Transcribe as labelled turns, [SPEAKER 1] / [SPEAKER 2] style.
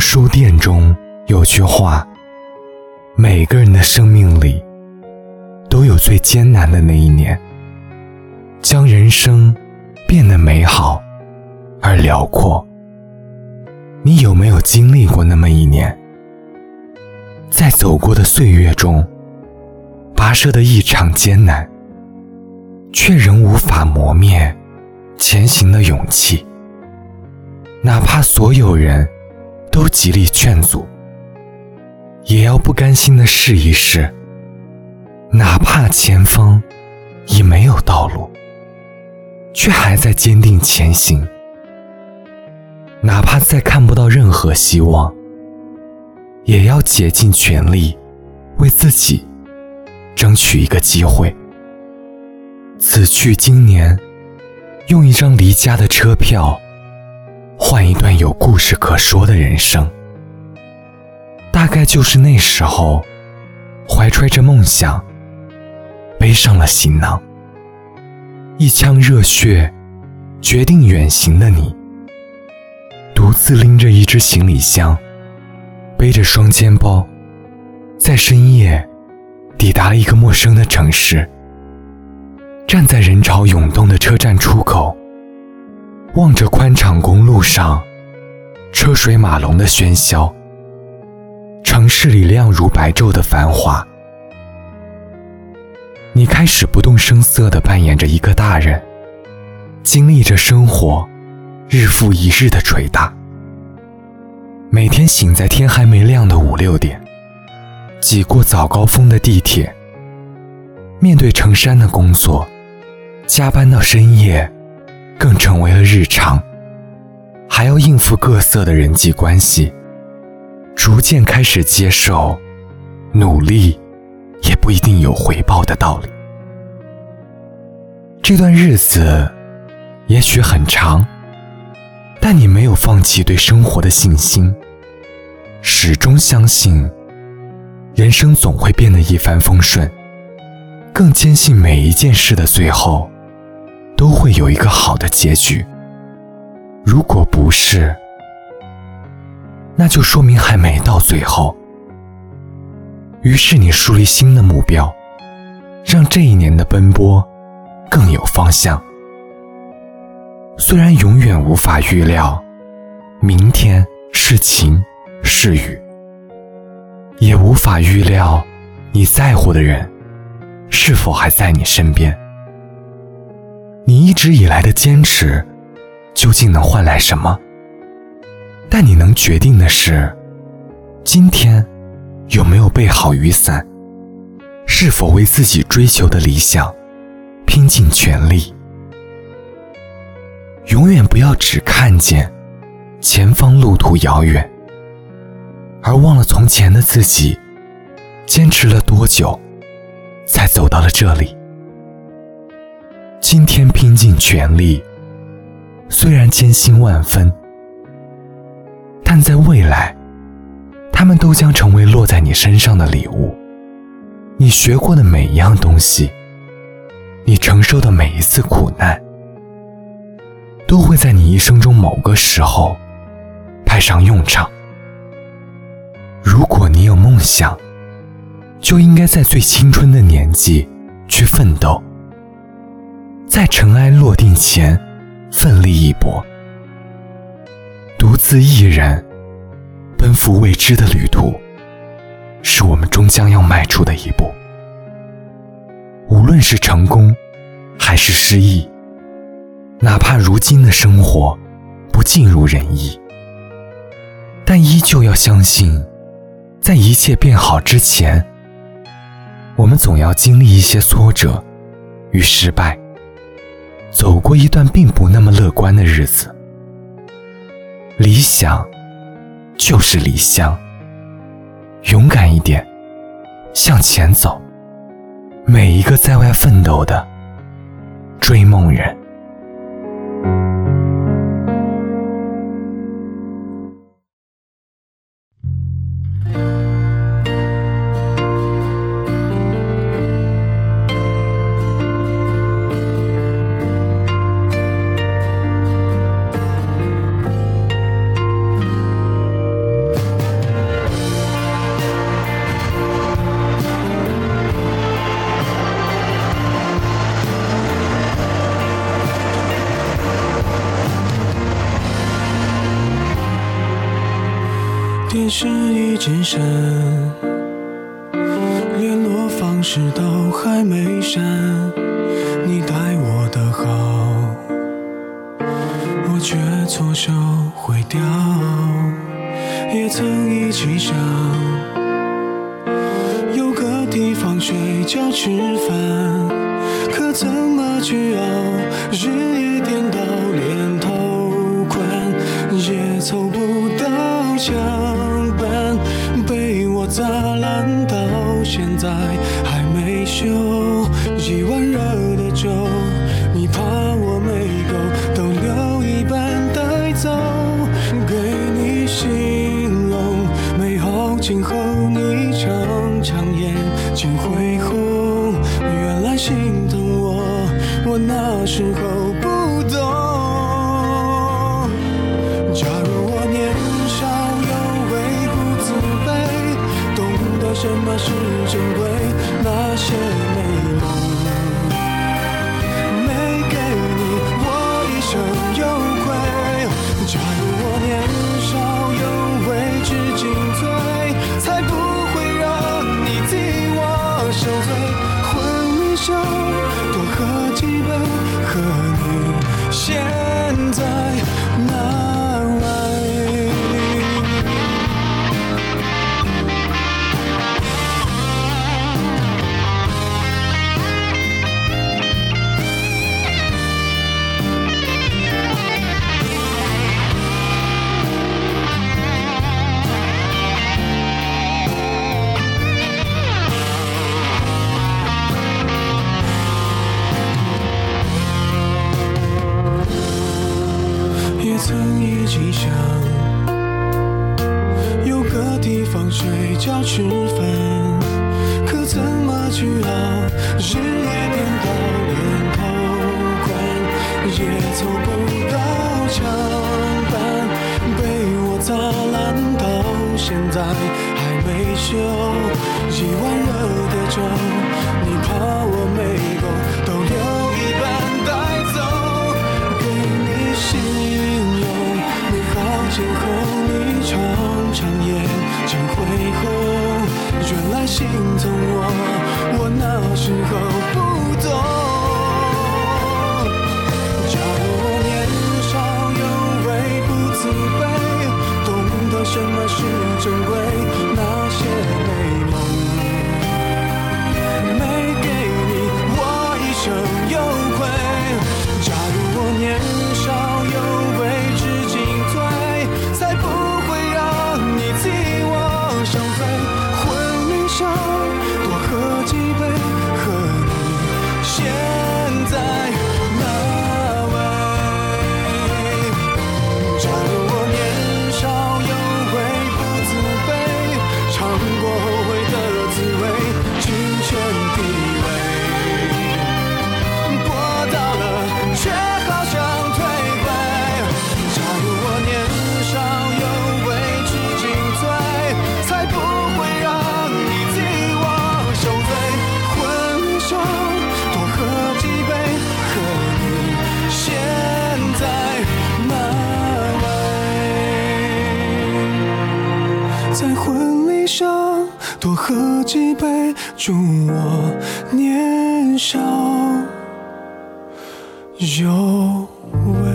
[SPEAKER 1] 书店中有句话：每个人的生命里都有最艰难的那一年，将人生变得美好而辽阔。你有没有经历过那么一年？在走过的岁月中，跋涉的异常艰难，却仍无法磨灭前行的勇气。哪怕所有人都极力劝阻，也要不甘心的试一试。哪怕前方已没有道路，却还在坚定前行。哪怕再看不到任何希望，也要竭尽全力为自己争取一个机会。此去经年，用一张离家的车票。换一段有故事可说的人生，大概就是那时候，怀揣着梦想，背上了行囊，一腔热血，决定远行的你，独自拎着一只行李箱，背着双肩包，在深夜，抵达了一个陌生的城市，站在人潮涌动的车站出口。望着宽敞公路上车水马龙的喧嚣，城市里亮如白昼的繁华，你开始不动声色地扮演着一个大人，经历着生活日复一日的捶打。每天醒在天还没亮的五六点，挤过早高峰的地铁，面对成山的工作，加班到深夜。更成为了日常，还要应付各色的人际关系，逐渐开始接受努力也不一定有回报的道理。这段日子也许很长，但你没有放弃对生活的信心，始终相信人生总会变得一帆风顺，更坚信每一件事的最后。都会有一个好的结局。如果不是，那就说明还没到最后。于是你树立新的目标，让这一年的奔波更有方向。虽然永远无法预料明天是晴是雨，也无法预料你在乎的人是否还在你身边。你一直以来的坚持，究竟能换来什么？但你能决定的是，今天有没有备好雨伞？是否为自己追求的理想拼尽全力？永远不要只看见前方路途遥远，而忘了从前的自己坚持了多久，才走到了这里。今天拼尽全力，虽然艰辛万分，但在未来，他们都将成为落在你身上的礼物。你学过的每一样东西，你承受的每一次苦难，都会在你一生中某个时候派上用场。如果你有梦想，就应该在最青春的年纪去奋斗。在尘埃落定前，奋力一搏，独自一人奔赴未知的旅途，是我们终将要迈出的一步。无论是成功，还是失意，哪怕如今的生活不尽如人意，但依旧要相信，在一切变好之前，我们总要经历一些挫折与失败。走过一段并不那么乐观的日子，理想就是理想，勇敢一点，向前走。每一个在外奋斗的追梦人。
[SPEAKER 2] 事已谨慎，联络方式都还没删。你待我的好，我却错手毁掉。也曾一起想有个地方睡觉吃饭，可怎么去熬？日夜颠倒，连头款也凑不到墙，被我砸烂到现在还没修。一碗热的粥，你怕我没够，都留一半带走，给你形容美好今后，你常常眼睛会红。原来心疼我，我那时候是珍贵，那些美梦没给你，我一生有愧。假如我年少有为知进退，才不会让你替我受罪。婚礼上多喝几杯，和你现在睡觉吃饭，可怎么去熬？日夜颠倒，连头款也凑不到墙板，被我砸烂到现在还没修。一碗热的粥，你怕我没够，都留一半带走。给你形容美好今后，你常长夜尽会后。原来心疼我，我那时候祝我年少有为。